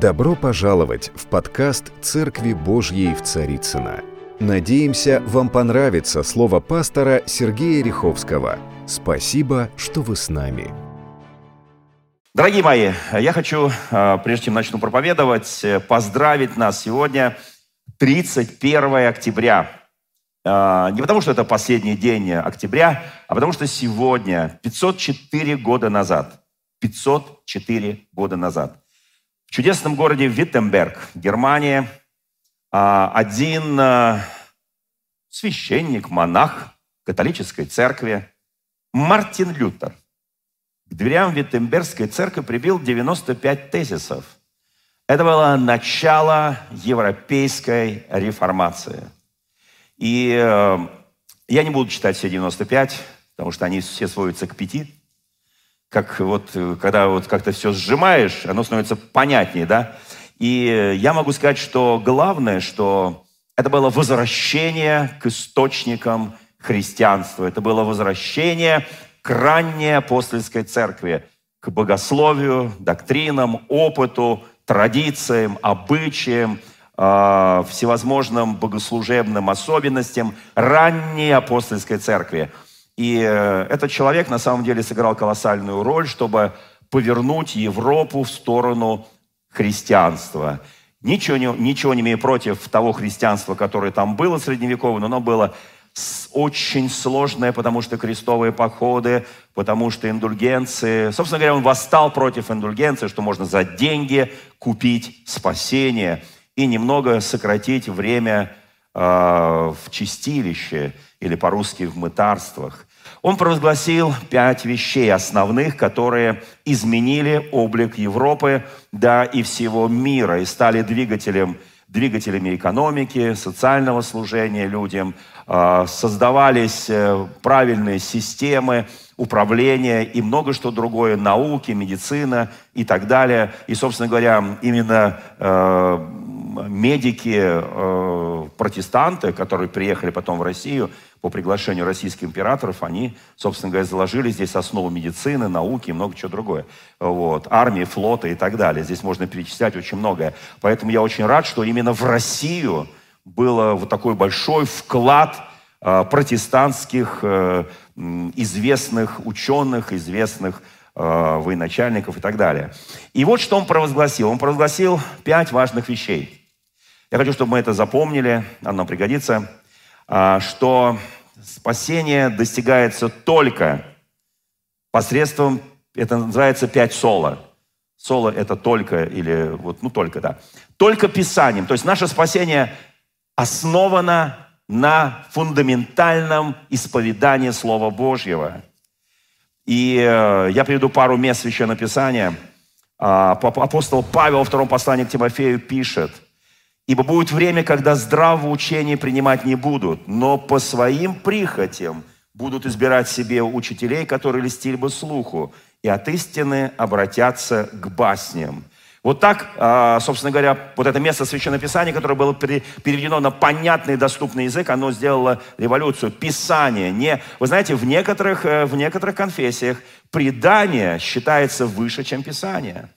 Добро пожаловать в подкаст «Церкви Божьей в Царицына. Надеемся, вам понравится слово пастора Сергея Риховского. Спасибо, что вы с нами. Дорогие мои, я хочу, а, прежде чем начну проповедовать, поздравить нас сегодня, 31 октября. А, не потому, что это последний день октября, а потому, что сегодня, 504 года назад, 504 года назад, в чудесном городе Виттенберг, Германия, а, один а, священник, монах католической церкви Мартин Лютер к дверям Виттенбергской церкви прибил 95 тезисов. Это было начало европейской реформации. И э, я не буду читать все 95, потому что они все сводятся к пяти как вот, э, когда вот как-то все сжимаешь, оно становится понятнее, да? И я могу сказать, что главное, что это было возвращение к источникам христианства. Это было возвращение к ранней апостольской церкви, к богословию, доктринам, опыту, традициям, обычаям, э, всевозможным богослужебным особенностям ранней апостольской церкви – и э, этот человек на самом деле сыграл колоссальную роль, чтобы повернуть Европу в сторону христианства. Ничего не, ничего не имею против того христианства, которое там было средневековое, но оно было очень сложное, потому что крестовые походы, потому что индульгенции. Собственно говоря, он восстал против индульгенции, что можно за деньги купить спасение и немного сократить время э, в чистилище или по-русски в мытарствах. Он провозгласил пять вещей основных, которые изменили облик Европы, да и всего мира, и стали двигателем, двигателями экономики, социального служения людям. А, создавались э, правильные системы управления и много что другое, науки, медицина и так далее. И, собственно говоря, именно э, медики, э, протестанты, которые приехали потом в Россию по приглашению российских императоров, они, собственно говоря, заложили здесь основу медицины, науки и много чего другое. Вот. Армии, флота и так далее. Здесь можно перечислять очень многое. Поэтому я очень рад, что именно в Россию был вот такой большой вклад э, протестантских э, известных ученых, известных военачальников и так далее. И вот что он провозгласил. Он провозгласил пять важных вещей – я хочу, чтобы мы это запомнили, оно пригодится, что спасение достигается только посредством, это называется пять соло. Соло – это только, или вот, ну только, да. Только Писанием. То есть наше спасение основано на фундаментальном исповедании Слова Божьего. И э, я приведу пару мест Священного Писания. Э, апостол Павел во втором послании к Тимофею пишет – Ибо будет время, когда здравого учения принимать не будут, но по своим прихотям будут избирать себе учителей, которые листили бы слуху, и от истины обратятся к басням. Вот так, а, собственно говоря, вот это место Священного Писания, которое было переведено на понятный доступный язык, оно сделало революцию. Писание. Не, вы знаете, в некоторых, э, в некоторых конфессиях предание считается выше, чем Писание.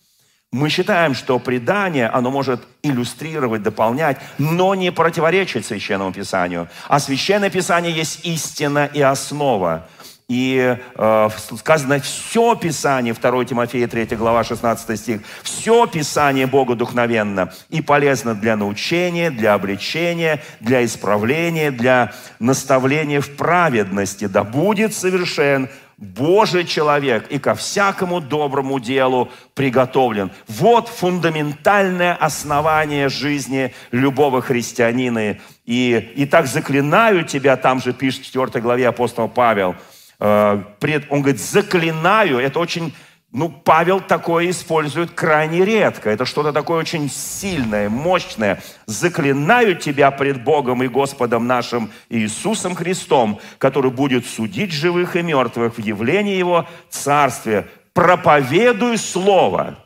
Мы считаем, что предание, оно может иллюстрировать, дополнять, но не противоречить Священному Писанию. А Священное Писание есть истина и основа. И э, сказано, все Писание, 2 Тимофея 3 глава 16 стих, все Писание Богу духовенно и полезно для научения, для обличения, для исправления, для наставления в праведности. Да будет совершен Божий человек и ко всякому доброму делу приготовлен. Вот фундаментальное основание жизни любого христианина. И, и так заклинаю тебя, там же пишет в 4 главе апостол Павел, э, он говорит, заклинаю, это очень ну, Павел такое использует крайне редко. Это что-то такое очень сильное, мощное. «Заклинаю тебя пред Богом и Господом нашим Иисусом Христом, который будет судить живых и мертвых в явлении Его Царстве. Проповедуй Слово».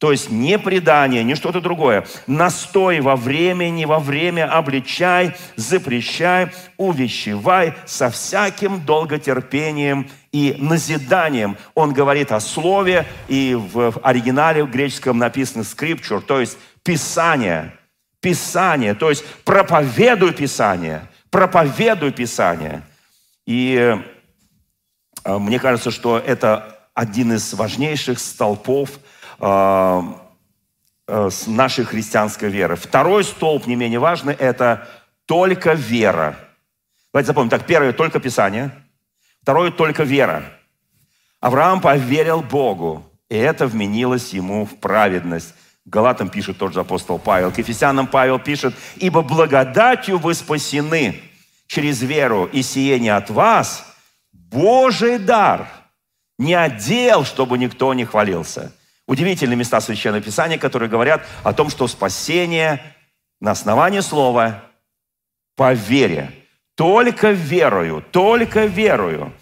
То есть не предание, не что-то другое. Настой во времени, во время обличай, запрещай, увещевай со всяким долготерпением и назиданием. Он говорит о слове, и в оригинале в греческом написано scripture, то есть Писание. Писание, то есть проповедуй Писание, проповедуй Писание. И э, мне кажется, что это один из важнейших столпов э, э, нашей христианской веры. Второй столб, не менее важный, это только вера. Давайте запомним. Так, первое – только Писание. Второе – только вера. Авраам поверил Богу, и это вменилось ему в праведность. Галатам пишет тот же апостол Павел. К Ефесянам Павел пишет, «Ибо благодатью вы спасены через веру, и сие не от вас, Божий дар, не отдел, чтобы никто не хвалился». Удивительные места Священного Писания, которые говорят о том, что спасение на основании слова по вере. Только верою, только верою.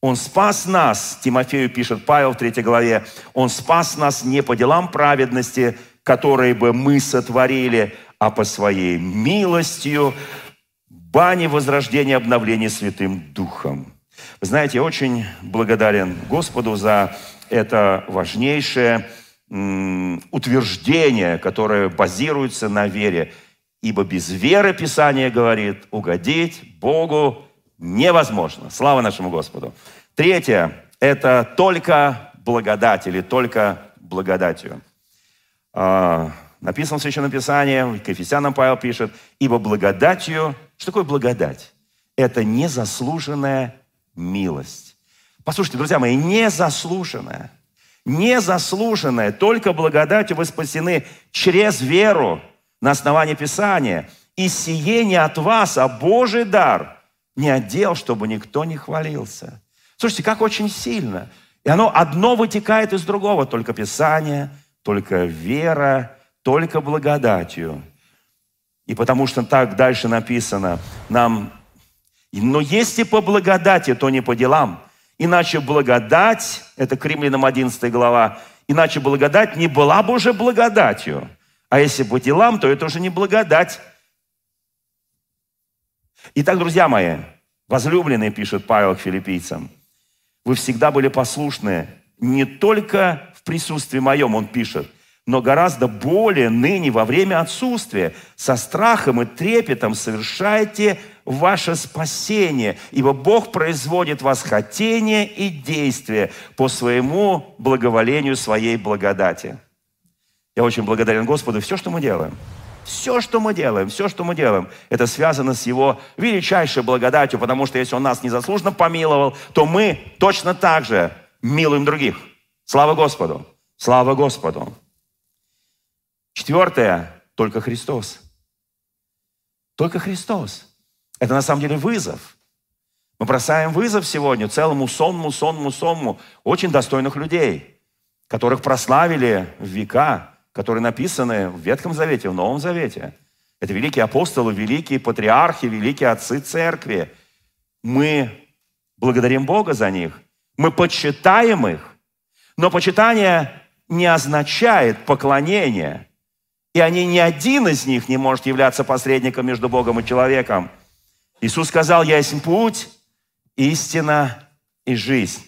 Он спас нас, Тимофею пишет Павел в 3 главе, Он спас нас не по делам праведности, которые бы мы сотворили, а по своей милостью, бане возрождения, обновления Святым Духом. Вы знаете, я очень благодарен Господу за это важнейшее утверждение, которое базируется на вере. Ибо без веры, Писание говорит, угодить Богу невозможно. Слава нашему Господу. Третье – это только благодать или только благодатью. А, написано в Священном Писании, к Ефесянам Павел пишет, «Ибо благодатью...» Что такое благодать? Это незаслуженная милость. Послушайте, друзья мои, незаслуженная, незаслуженная, только благодатью вы спасены через веру на основании Писания. И сие не от вас, а Божий дар – не отдел, чтобы никто не хвалился. Слушайте, как очень сильно. И оно одно вытекает из другого. Только Писание, только вера, только благодатью. И потому что так дальше написано, нам, но если по благодати, то не по делам. Иначе благодать, это к римлянам 11 глава, иначе благодать не была бы уже благодатью. А если по делам, то это уже не благодать, Итак, друзья мои, возлюбленные, пишет Павел к филиппийцам, вы всегда были послушны не только в присутствии моем, он пишет, но гораздо более ныне во время отсутствия, со страхом и трепетом совершайте ваше спасение, ибо Бог производит вас хотение и действие по своему благоволению, своей благодати. Я очень благодарен Господу. Все, что мы делаем – все, что мы делаем, все, что мы делаем, это связано с Его величайшей благодатью, потому что если Он нас незаслуженно помиловал, то мы точно так же милуем других. Слава Господу! Слава Господу! Четвертое, только Христос. Только Христос. Это на самом деле вызов. Мы бросаем вызов сегодня целому сонму, сонму, сонму очень достойных людей, которых прославили в века, которые написаны в Ветхом Завете, в Новом Завете. Это великие апостолы, великие патриархи, великие отцы церкви. Мы благодарим Бога за них. Мы почитаем их. Но почитание не означает поклонение. И они ни один из них не может являться посредником между Богом и человеком. Иисус сказал, «Я есть путь, истина и жизнь.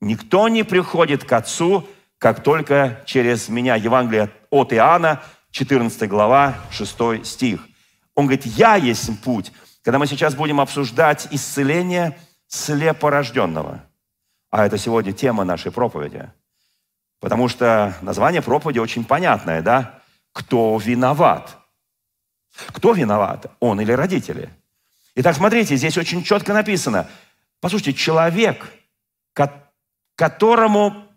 Никто не приходит к Отцу, как только через меня». Евангелие от Иоанна, 14 глава, 6 стих. Он говорит, я есть путь. Когда мы сейчас будем обсуждать исцеление слепорожденного, а это сегодня тема нашей проповеди, потому что название проповеди очень понятное, да? Кто виноват? Кто виноват? Он или родители? Итак, смотрите, здесь очень четко написано. Послушайте, человек, которому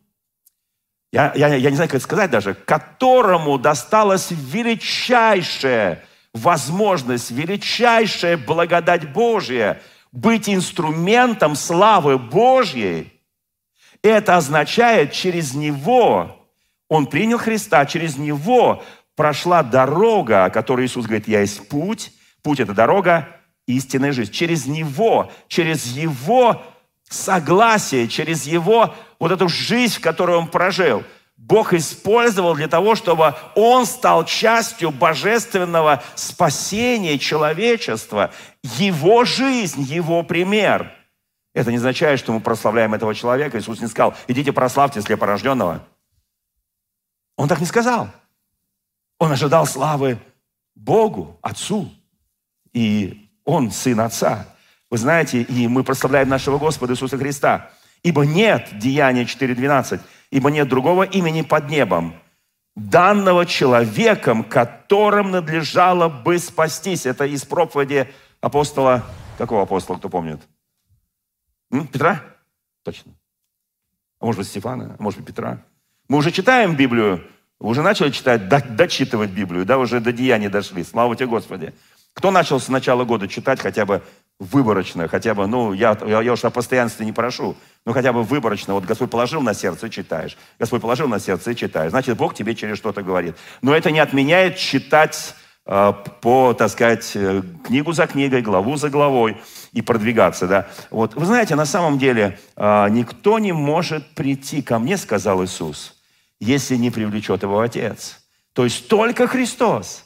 я, я, я не знаю, как это сказать даже, которому досталась величайшая возможность, величайшая благодать Божья быть инструментом славы Божьей. Это означает, через него он принял Христа, через него прошла дорога, о которой Иисус говорит, я есть путь, путь – это дорога, истинная жизнь. Через него, через его согласие, через его вот эту жизнь, которую он прожил, Бог использовал для того, чтобы он стал частью божественного спасения человечества. Его жизнь, его пример. Это не означает, что мы прославляем этого человека. Иисус не сказал, идите прославьте слепорожденного. Он так не сказал. Он ожидал славы Богу, Отцу. И Он сын Отца. Вы знаете, и мы прославляем нашего Господа Иисуса Христа. Ибо нет, Деяния 4.12, ибо нет другого имени под небом, данного человеком, которым надлежало бы спастись. Это из проповеди апостола, какого апостола, кто помнит? М? Петра? Точно. А может быть, Стефана, а может быть, Петра. Мы уже читаем Библию, уже начали читать, дочитывать Библию, да, уже до деяний дошли. Слава тебе, Господи. Кто начал с начала года читать хотя бы выборочно, хотя бы, ну, я, я, я уж о постоянстве не прошу, но хотя бы выборочно. Вот Господь положил на сердце читаешь. Господь положил на сердце читаешь. Значит, Бог тебе через что-то говорит. Но это не отменяет читать э, по, так сказать, э, книгу за книгой, главу за главой и продвигаться, да. Вот, вы знаете, на самом деле э, никто не может прийти ко мне, сказал Иисус, если не привлечет его Отец. То есть только Христос.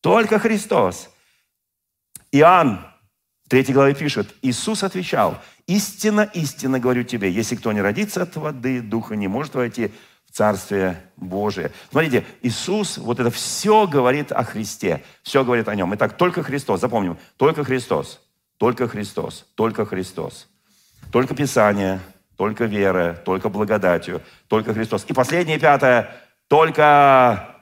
Только Христос. Иоанн в третьей главе пишет, Иисус отвечал, «Истинно, истинно говорю тебе, если кто не родится от воды, духа не может войти в Царствие Божие». Смотрите, Иисус вот это все говорит о Христе, все говорит о Нем. Итак, только Христос, запомним, только Христос, только Христос, только Христос. Только Писание, только вера, только благодатью, только Христос. И последнее, пятое, только,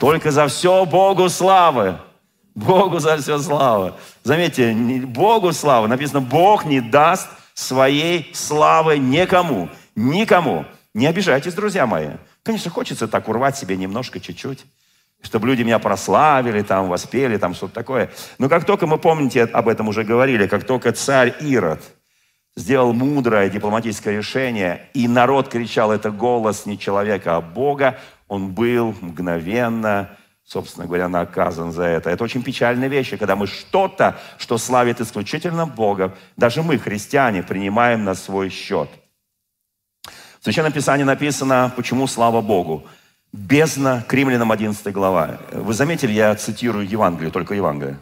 только за все Богу славы. Богу за все слава. Заметьте, Богу слава. Написано, Бог не даст своей славы никому. Никому. Не обижайтесь, друзья мои. Конечно, хочется так урвать себе немножко, чуть-чуть. Чтобы люди меня прославили, там, воспели, там, что-то такое. Но как только мы, помните, об этом уже говорили, как только царь Ирод сделал мудрое дипломатическое решение, и народ кричал, это голос не человека, а Бога, он был мгновенно собственно говоря, наказан за это. Это очень печальная вещь, когда мы что-то, что славит исключительно Бога, даже мы, христиане, принимаем на свой счет. В Священном Писании написано, почему слава Богу. Бездна, к римлянам 11 глава. Вы заметили, я цитирую Евангелие, только Евангелие.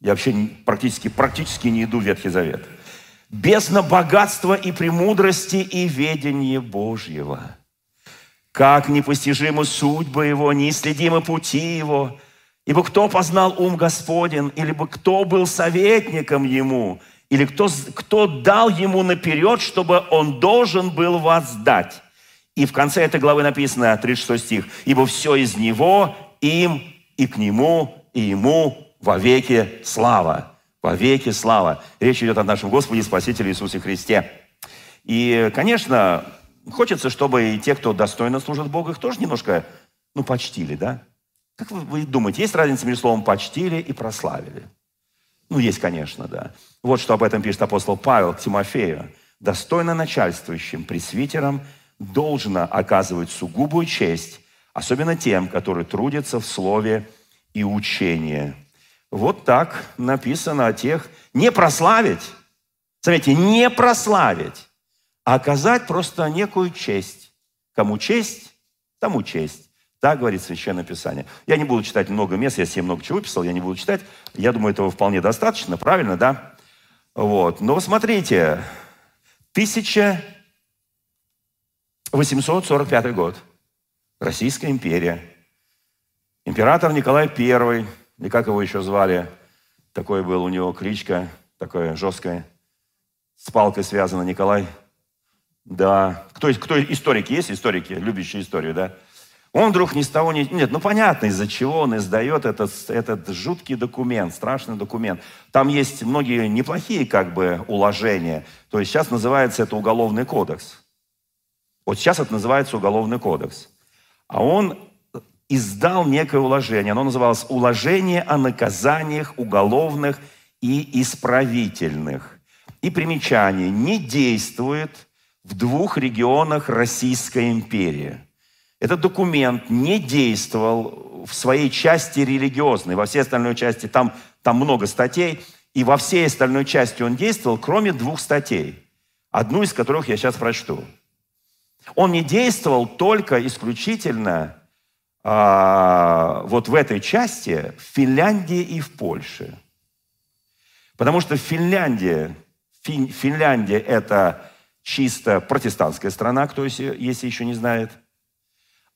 Я вообще практически, практически не иду в Ветхий Завет. Бездна богатства и премудрости и ведения Божьего – как непостижимы судьбы Его, неисследимы пути Его. Ибо кто познал ум Господен, или бы кто был советником Ему, или кто, кто дал Ему наперед, чтобы Он должен был воздать. И в конце этой главы написано, 36 стих, «Ибо все из Него, им и к Нему, и Ему во веки слава». Во веки слава. Речь идет о нашем Господе Спасителе Иисусе Христе. И, конечно, Хочется, чтобы и те, кто достойно служит Богу, их тоже немножко, ну, почтили, да? Как вы, вы думаете, есть разница между словом «почтили» и «прославили»? Ну, есть, конечно, да. Вот что об этом пишет апостол Павел к Тимофею. «Достойно начальствующим пресвитерам должно оказывать сугубую честь, особенно тем, которые трудятся в слове и учении». Вот так написано о тех, не прославить, заметьте, не прославить, а оказать просто некую честь. Кому честь, тому честь. Так говорит Священное Писание. Я не буду читать много мест, я себе много чего писал, я не буду читать. Я думаю, этого вполне достаточно, правильно, да? Вот. Но смотрите, 1845 год. Российская империя. Император Николай I, или как его еще звали, такой был у него кличка, такое жесткое, с палкой связано Николай да. Кто, кто историки есть? Историки, любящие историю, да? Он вдруг ни с того ни... Нет, ну понятно, из-за чего он издает этот, этот жуткий документ, страшный документ. Там есть многие неплохие как бы уложения. То есть сейчас называется это уголовный кодекс. Вот сейчас это называется уголовный кодекс. А он издал некое уложение. Оно называлось «Уложение о наказаниях уголовных и исправительных». И примечание «не действует в двух регионах Российской империи. Этот документ не действовал в своей части религиозной, во всей остальной части там, там много статей, и во всей остальной части он действовал, кроме двух статей, одну из которых я сейчас прочту. Он не действовал только исключительно а, вот в этой части в Финляндии и в Польше. Потому что Финляндия, Фин, Финляндия это чисто протестантская страна, кто если, еще не знает,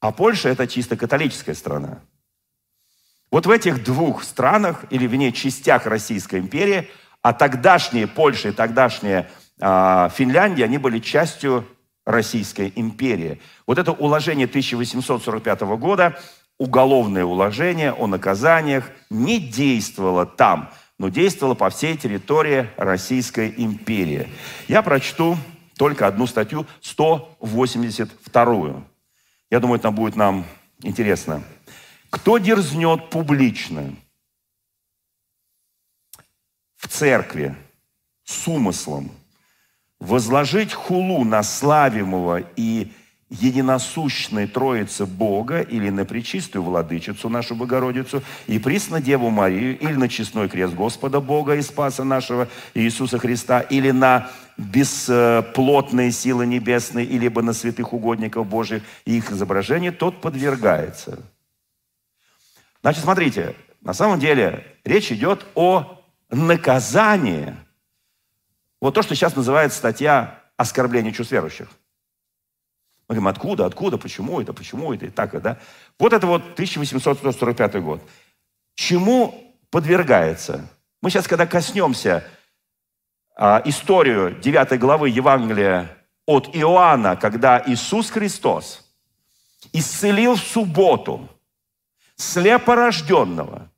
а Польша это чисто католическая страна. Вот в этих двух странах, или в ней частях Российской империи, а тогдашние Польша и тогдашняя э, Финляндия, они были частью Российской империи. Вот это уложение 1845 года, уголовное уложение о наказаниях, не действовало там, но действовало по всей территории Российской империи. Я прочту только одну статью, 182. Я думаю, это будет нам интересно. Кто дерзнет публично в церкви с умыслом возложить хулу на славимого и единосущной Троицы Бога или на Пречистую Владычицу нашу Богородицу и присно Деву Марию или на честной крест Господа Бога и Спаса нашего Иисуса Христа или на бесплотные силы небесные или на святых угодников Божьих и их изображение, тот подвергается. Значит, смотрите, на самом деле речь идет о наказании. Вот то, что сейчас называется статья оскорбления чувств верующих. Мы говорим, откуда, откуда, почему это, почему это и так, да? Вот это вот 1845 год. Чему подвергается? Мы сейчас, когда коснемся историю 9 главы Евангелия от Иоанна, когда Иисус Христос исцелил в субботу слепорожденного.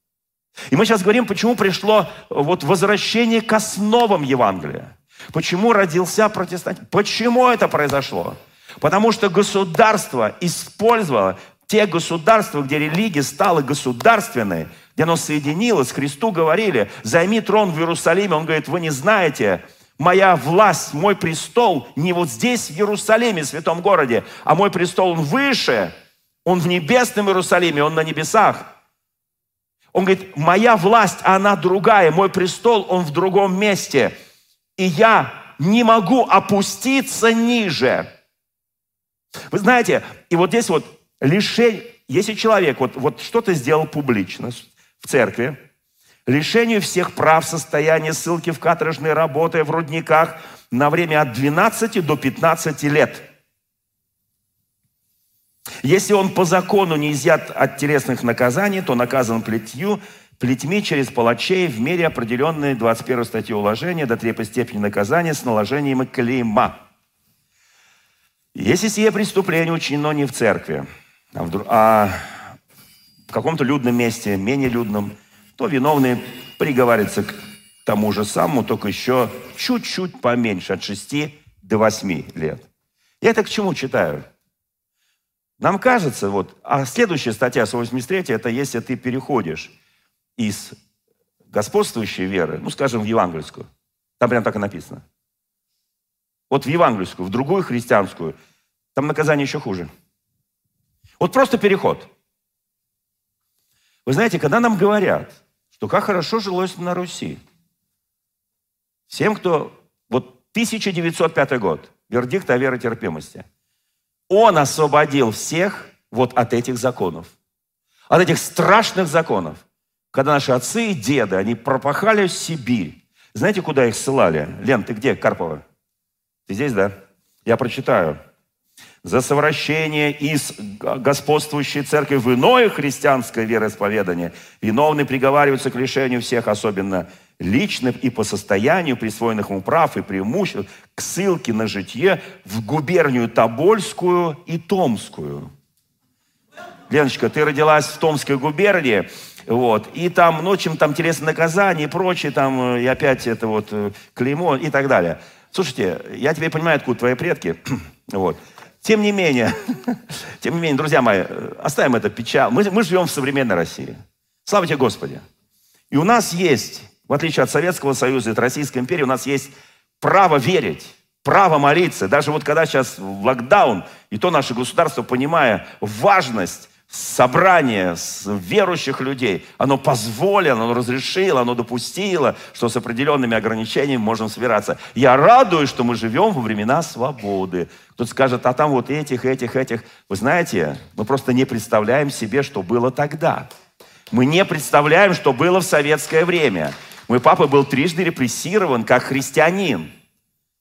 И мы сейчас говорим, почему пришло вот возвращение к основам Евангелия. Почему родился протестант? Почему это произошло? Потому что государство использовало те государства, где религия стала государственной, где оно соединилось, Христу говорили, займи трон в Иерусалиме. Он говорит, вы не знаете, моя власть, мой престол не вот здесь, в Иерусалиме, святом городе, а мой престол, он выше, он в небесном Иерусалиме, он на небесах. Он говорит, моя власть, она другая, мой престол, он в другом месте. И я не могу опуститься ниже. Вы знаете, и вот здесь вот лишение, если человек вот, вот что-то сделал публично в церкви, лишению всех прав, состояния, ссылки в каторжные работы, в рудниках на время от 12 до 15 лет. Если он по закону не изъят от телесных наказаний, то наказан плетью, плетьми через палачей в мере определенной 21 статьи уложения до третьей степени наказания с наложением клейма. Если сие преступление учинено не в церкви, а в, а в каком-то людном месте, менее людном, то виновный приговаривается к тому же самому, только еще чуть-чуть поменьше, от 6 до 8 лет. Я это к чему читаю? Нам кажется, вот, а следующая статья 183, это если ты переходишь из господствующей веры, ну, скажем, в евангельскую, там прям так и написано, вот в евангельскую, в другую христианскую, там наказание еще хуже. Вот просто переход. Вы знаете, когда нам говорят, что как хорошо жилось на Руси, всем, кто... Вот 1905 год, вердикт о веротерпимости. Он освободил всех вот от этих законов. От этих страшных законов. Когда наши отцы и деды, они пропахали Сибирь. Знаете, куда их ссылали? Лен, ты где, Карпова? Ты здесь, да? Я прочитаю. За совращение из господствующей церкви в иное христианское вероисповедание виновны приговариваются к лишению всех, особенно личных и по состоянию присвоенных ему прав и преимуществ, к ссылке на житье в губернию Тобольскую и Томскую. Леночка, ты родилась в Томской губернии, вот, и там, ну, чем там телесное наказание и прочее, там, и опять это вот э, клеймо и так далее. Слушайте, я теперь понимаю, откуда твои предки. Вот. Тем не менее, тем не менее, друзья мои, оставим это печаль. Мы, мы живем в современной России. Слава тебе, Господи. И у нас есть, в отличие от Советского Союза и от Российской империи, у нас есть право верить, право молиться. Даже вот когда сейчас локдаун, и то наше государство, понимая важность собрание верующих людей, оно позволило, оно разрешило, оно допустило, что с определенными ограничениями можем собираться. Я радуюсь, что мы живем во времена свободы. Кто-то скажет, а там вот этих, этих, этих. Вы знаете, мы просто не представляем себе, что было тогда. Мы не представляем, что было в советское время. Мой папа был трижды репрессирован как христианин.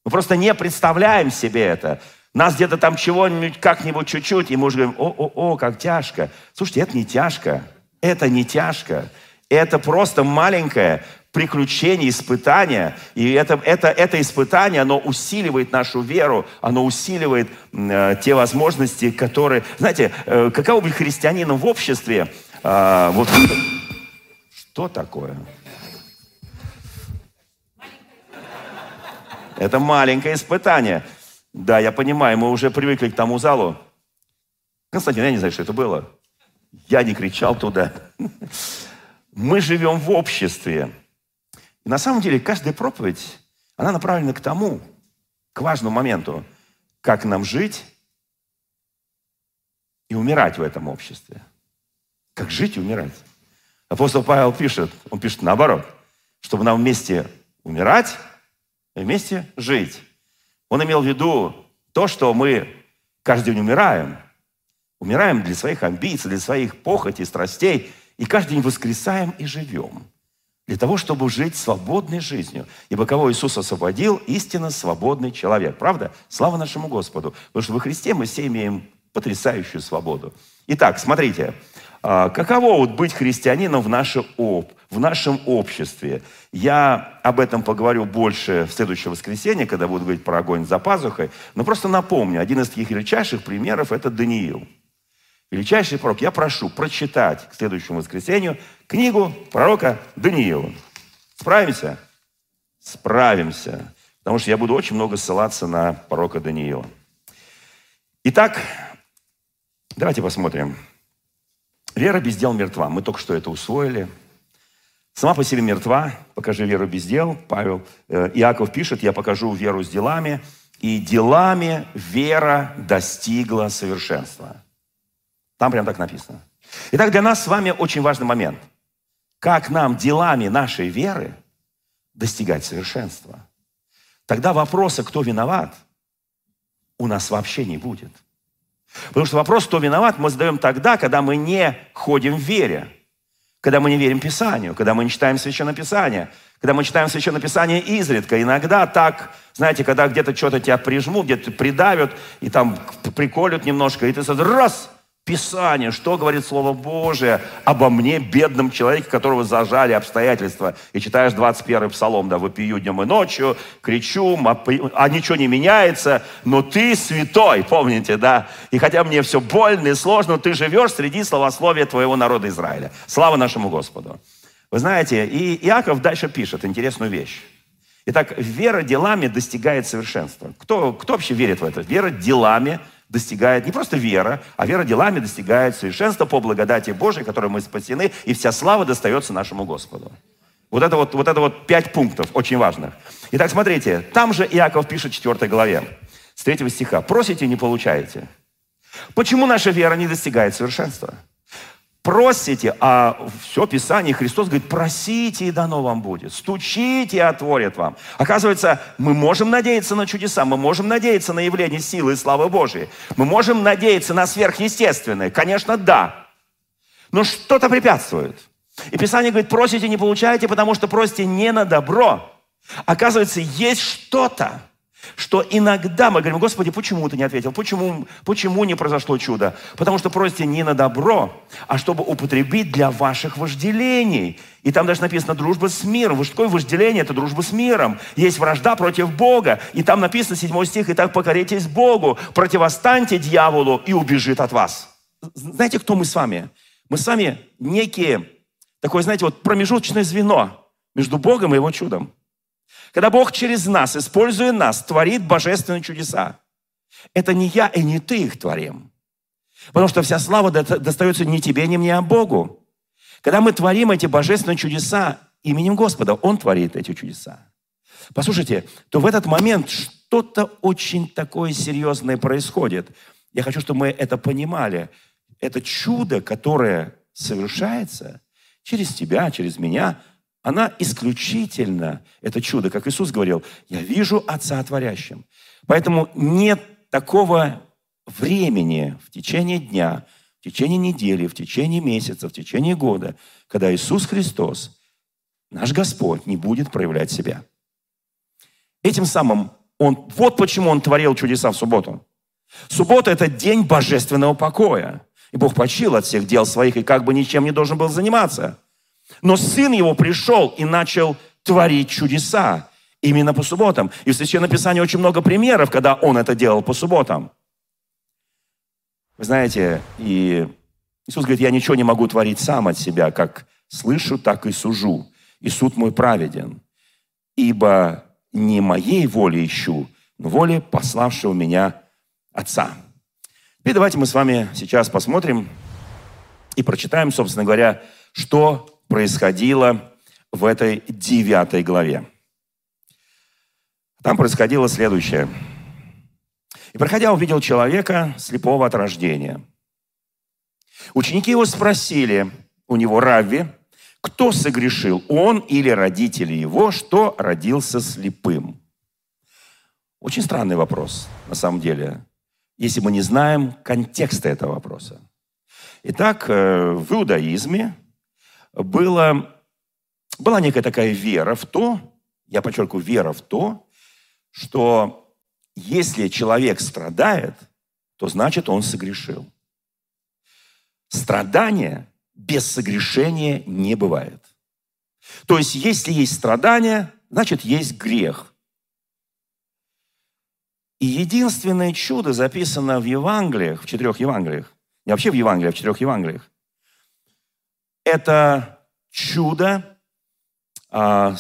Мы просто не представляем себе это. Нас где-то там чего-нибудь, как-нибудь чуть-чуть, и мы уже говорим, о-о-о, как тяжко. Слушайте, это не тяжко. Это не тяжко. Это просто маленькое приключение, испытание. И это, это, это испытание, оно усиливает нашу веру, оно усиливает э, те возможности, которые... Знаете, э, каково быть христианином в обществе? Э, вот что такое? Это маленькое испытание. Да, я понимаю, мы уже привыкли к тому залу. Константин, я не знаю, что это было. Я не кричал туда. Мы живем в обществе. И на самом деле каждая проповедь, она направлена к тому, к важному моменту, как нам жить и умирать в этом обществе. Как жить и умирать. Апостол Павел пишет, он пишет наоборот, чтобы нам вместе умирать и вместе жить. Он имел в виду то, что мы каждый день умираем. Умираем для своих амбиций, для своих похотей, страстей. И каждый день воскресаем и живем. Для того, чтобы жить свободной жизнью. Ибо кого Иисус освободил, истинно свободный человек. Правда? Слава нашему Господу. Потому что во Христе мы все имеем потрясающую свободу. Итак, смотрите. А, каково вот быть христианином в, наше об, в нашем обществе? Я об этом поговорю больше в следующее воскресенье, когда буду говорить про огонь за пазухой. Но просто напомню, один из таких величайших примеров – это Даниил. Величайший пророк. Я прошу прочитать к следующему воскресенью книгу пророка Даниила. Справимся? Справимся. Потому что я буду очень много ссылаться на пророка Даниила. Итак, давайте посмотрим. Вера без дел мертва. Мы только что это усвоили. Сама по себе мертва. Покажи веру без дел. Павел, э, Иаков пишет, я покажу веру с делами. И делами вера достигла совершенства. Там прям так написано. Итак, для нас с вами очень важный момент. Как нам делами нашей веры достигать совершенства? Тогда вопроса, кто виноват, у нас вообще не будет. Потому что вопрос, кто виноват, мы задаем тогда, когда мы не ходим в вере, когда мы не верим Писанию, когда мы не читаем Священное Писание, когда мы читаем Священное Писание изредка. Иногда так, знаете, когда где-то что-то тебя прижмут, где-то придавят, и там приколют немножко, и ты сразу раз – Писание, что говорит Слово Божие обо мне, бедном человеке, которого зажали обстоятельства. И читаешь 21-й псалом, да, вопию днем и ночью, кричу, а ничего не меняется, но ты святой, помните, да? И хотя мне все больно и сложно, ты живешь среди словословия твоего народа Израиля. Слава нашему Господу. Вы знаете, и Иаков дальше пишет интересную вещь. Итак, вера делами достигает совершенства. Кто, кто вообще верит в это? Вера делами достигает не просто вера, а вера делами достигает совершенства по благодати Божией, которой мы спасены, и вся слава достается нашему Господу. Вот это вот, вот это вот пять пунктов очень важных. Итак, смотрите, там же Иаков пишет в 4 главе, с 3 стиха. «Просите, не получаете». Почему наша вера не достигает совершенства? Просите, а все Писание, Христос говорит, просите, и дано вам будет. Стучите, и отворят вам. Оказывается, мы можем надеяться на чудеса, мы можем надеяться на явление силы и славы Божией. Мы можем надеяться на сверхъестественное. Конечно, да. Но что-то препятствует. И Писание говорит, просите, не получаете, потому что просите не на добро. Оказывается, есть что-то, что иногда мы говорим, Господи, почему ты не ответил? Почему, почему не произошло чудо? Потому что просите не на добро, а чтобы употребить для ваших вожделений. И там даже написано дружба с миром. Что такое вожделение? Это дружба с миром. Есть вражда против Бога. И там написано, 7 стих, «Итак покоритесь Богу, противостаньте дьяволу, и убежит от вас». Знаете, кто мы с вами? Мы с вами некие, такое, знаете, вот промежуточное звено между Богом и Его чудом. Когда Бог через нас, используя нас, творит божественные чудеса, это не я и не ты их творим. Потому что вся слава достается не тебе, не мне, а Богу. Когда мы творим эти божественные чудеса именем Господа, Он творит эти чудеса. Послушайте, то в этот момент что-то очень такое серьезное происходит. Я хочу, чтобы мы это понимали. это чудо, которое совершается через тебя, через меня, она исключительно, это чудо, как Иисус говорил, я вижу Отца творящим. Поэтому нет такого времени в течение дня, в течение недели, в течение месяца, в течение года, когда Иисус Христос, наш Господь, не будет проявлять себя. Этим самым Он, вот почему Он творил чудеса в субботу. Суббота – это день божественного покоя. И Бог почил от всех дел своих и как бы ничем не должен был заниматься. Но Сын Его пришел и начал творить чудеса именно по субботам. И в Священном Писании очень много примеров, когда Он это делал по субботам. Вы знаете, и Иисус говорит, я ничего не могу творить сам от себя, как слышу, так и сужу. И суд мой праведен. Ибо не моей воли ищу, но воли пославшего меня Отца. И давайте мы с вами сейчас посмотрим и прочитаем, собственно говоря, что происходило в этой девятой главе. Там происходило следующее. «И, проходя, увидел человека, слепого от рождения. Ученики его спросили у него, Равви, кто согрешил, он или родители его, что родился слепым? Очень странный вопрос, на самом деле если мы не знаем контекста этого вопроса. Итак, э, в иудаизме было, была некая такая вера в то, я подчеркиваю, вера в то, что если человек страдает, то значит он согрешил. Страдания без согрешения не бывает. То есть, если есть страдания, значит, есть грех. И единственное чудо записано в Евангелиях, в четырех Евангелиях, не вообще в Евангелиях, а в четырех Евангелиях, это чудо а,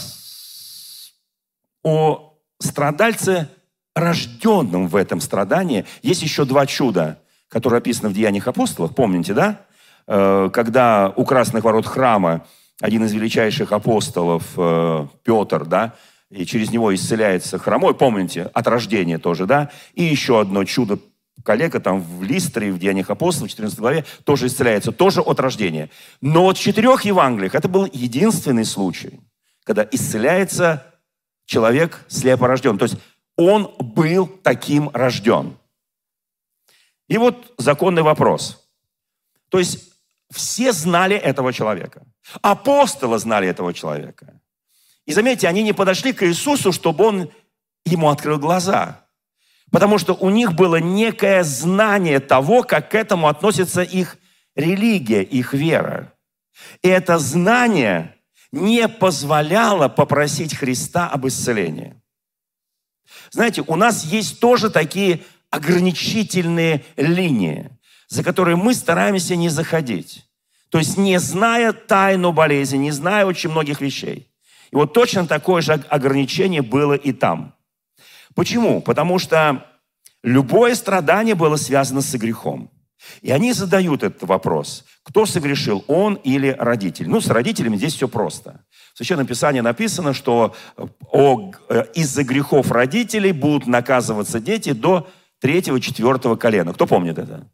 о страдальце, рожденном в этом страдании. Есть еще два чуда, которые описаны в Деяниях апостолов, помните, да? Э, когда у красных ворот храма один из величайших апостолов, э, Петр, да, и через него исцеляется хромой, помните, от рождения тоже, да? И еще одно чудо коллега там в Листре, в Деяниях апостолов, в 14 главе, тоже исцеляется, тоже от рождения. Но от четырех Евангелиях это был единственный случай, когда исцеляется человек слепорожден. То есть он был таким рожден. И вот законный вопрос. То есть все знали этого человека. Апостолы знали этого человека. И заметьте, они не подошли к Иисусу, чтобы Он ему открыл глаза. Потому что у них было некое знание того, как к этому относится их религия, их вера. И это знание не позволяло попросить Христа об исцелении. Знаете, у нас есть тоже такие ограничительные линии, за которые мы стараемся не заходить. То есть не зная тайну болезни, не зная очень многих вещей. И вот точно такое же ограничение было и там. Почему? Потому что любое страдание было связано с грехом. И они задают этот вопрос. Кто согрешил, он или родитель? Ну, с родителями здесь все просто. В Священном Писании написано, что э, э, из-за грехов родителей будут наказываться дети до третьего, четвертого колена. Кто помнит это?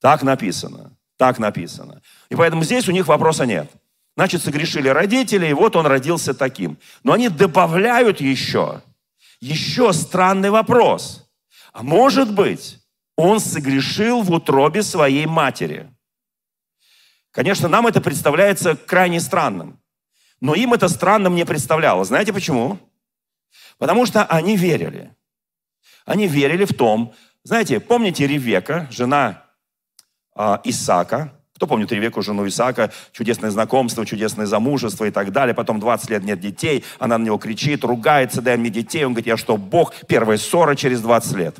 Так написано. Так написано. И поэтому здесь у них вопроса нет. Значит, согрешили родители, и вот он родился таким. Но они добавляют еще, еще странный вопрос. А может быть, он согрешил в утробе своей матери? Конечно, нам это представляется крайне странным. Но им это странным не представляло. Знаете почему? Потому что они верили. Они верили в том, знаете, помните Ревека, жена э, Исаака, кто помнит Ревеку, жену Исаака, чудесное знакомство, чудесное замужество и так далее. Потом 20 лет нет детей, она на него кричит, ругается, дай мне детей. Он говорит, я что, Бог? Первая ссора через 20 лет.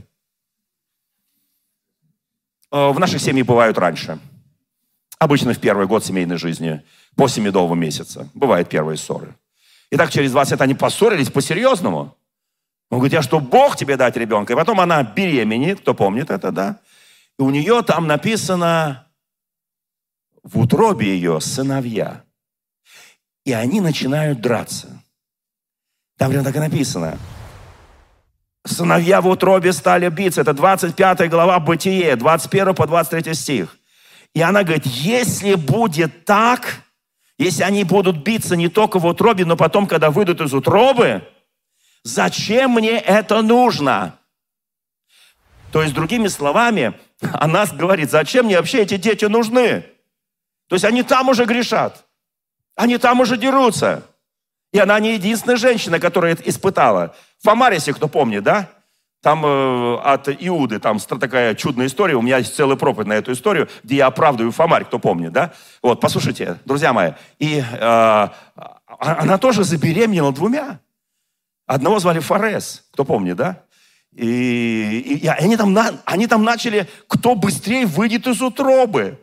Э, в наших семьях бывают раньше. Обычно в первый год семейной жизни, после медового месяца. Бывают первые ссоры. И так через 20 лет они поссорились по-серьезному. Он говорит, я что, Бог тебе дать ребенка? И потом она беременеет, кто помнит это, да? И у нее там написано в утробе ее сыновья. И они начинают драться. Там прям так и написано. Сыновья в утробе стали биться. Это 25 глава Бытие, 21 по 23 стих. И она говорит, если будет так, если они будут биться не только в утробе, но потом, когда выйдут из утробы, зачем мне это нужно? То есть, другими словами, она говорит, зачем мне вообще эти дети нужны? То есть они там уже грешат, они там уже дерутся. И она не единственная женщина, которая это испытала. В Фомарисе, кто помнит, да? Там э, от Иуды, там такая чудная история. У меня есть целый проповедь на эту историю, где я оправдываю Фомарь, кто помнит, да? Вот, послушайте, друзья мои. И э, а, она тоже забеременела двумя. Одного звали Форес, кто помнит, да? И, и, и они, там, они там начали, кто быстрее выйдет из утробы.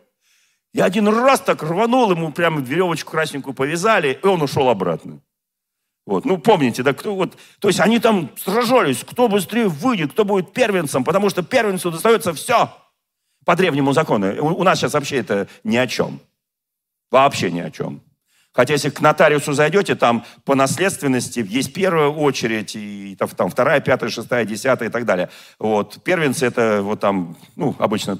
Я один раз так рванул, ему прямо веревочку красненькую повязали, и он ушел обратно. Вот, ну, помните, да, кто вот, то есть они там сражались, кто быстрее выйдет, кто будет первенцем, потому что первенцу достается все по древнему закону. У, у нас сейчас вообще это ни о чем. Вообще ни о чем. Хотя если к нотариусу зайдете, там по наследственности есть первая очередь, и там, там вторая, пятая, шестая, десятая и так далее. Вот. Первенцы это вот там, ну, обычно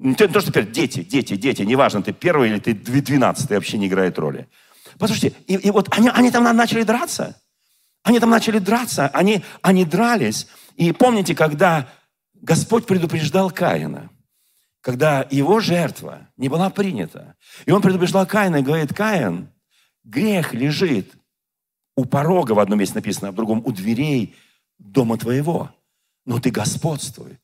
не то, что теперь дети, дети, дети, неважно, ты первый или ты двенадцатый, вообще не играет роли. Послушайте, и, и вот они, они там начали драться. Они там начали драться, они, они дрались. И помните, когда Господь предупреждал Каина, когда его жертва не была принята, и он предупреждал Каина и говорит, Каин, грех лежит у порога, в одном месте написано, а в другом у дверей дома твоего. Но ты господствуй.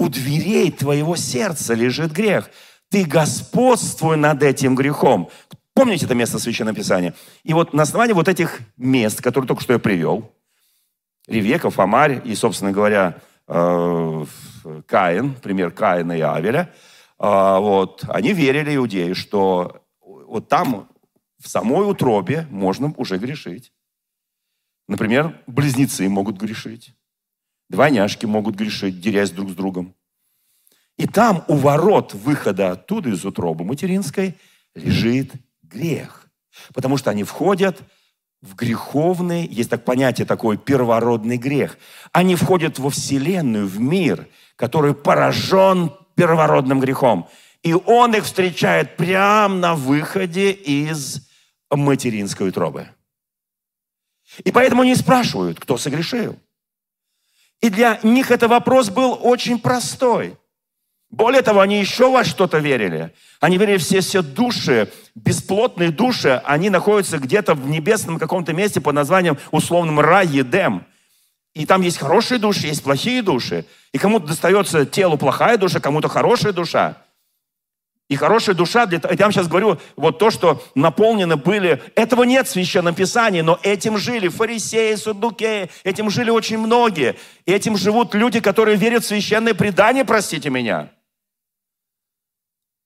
У дверей твоего сердца лежит грех. Ты господствуй над этим грехом. Помните это место Священного Писания? И вот на основании вот этих мест, которые только что я привел, Ревека, Фомарь и, собственно говоря, э, Каин, пример Каина и Авеля, э, вот, они верили, иудеи, что вот там, в самой утробе, можно уже грешить. Например, близнецы могут грешить, двойняшки могут грешить, дерясь друг с другом. И там у ворот выхода оттуда, из утробы материнской, лежит грех. Потому что они входят в греховный, есть так понятие такое, первородный грех. Они входят во Вселенную, в мир, который поражен первородным грехом. И он их встречает прямо на выходе из материнской утробы. И поэтому они спрашивают, кто согрешил. И для них это вопрос был очень простой. Более того, они еще во что-то верили. Они верили все, все души, бесплотные души, они находятся где-то в небесном каком-то месте под названием условным рай Едем. И там есть хорошие души, есть плохие души. И кому-то достается телу плохая душа, кому-то хорошая душа. И хорошая душа, для, я вам сейчас говорю, вот то, что наполнены были, этого нет в Священном Писании, но этим жили фарисеи, судукеи, этим жили очень многие. И этим живут люди, которые верят в священное предание, простите меня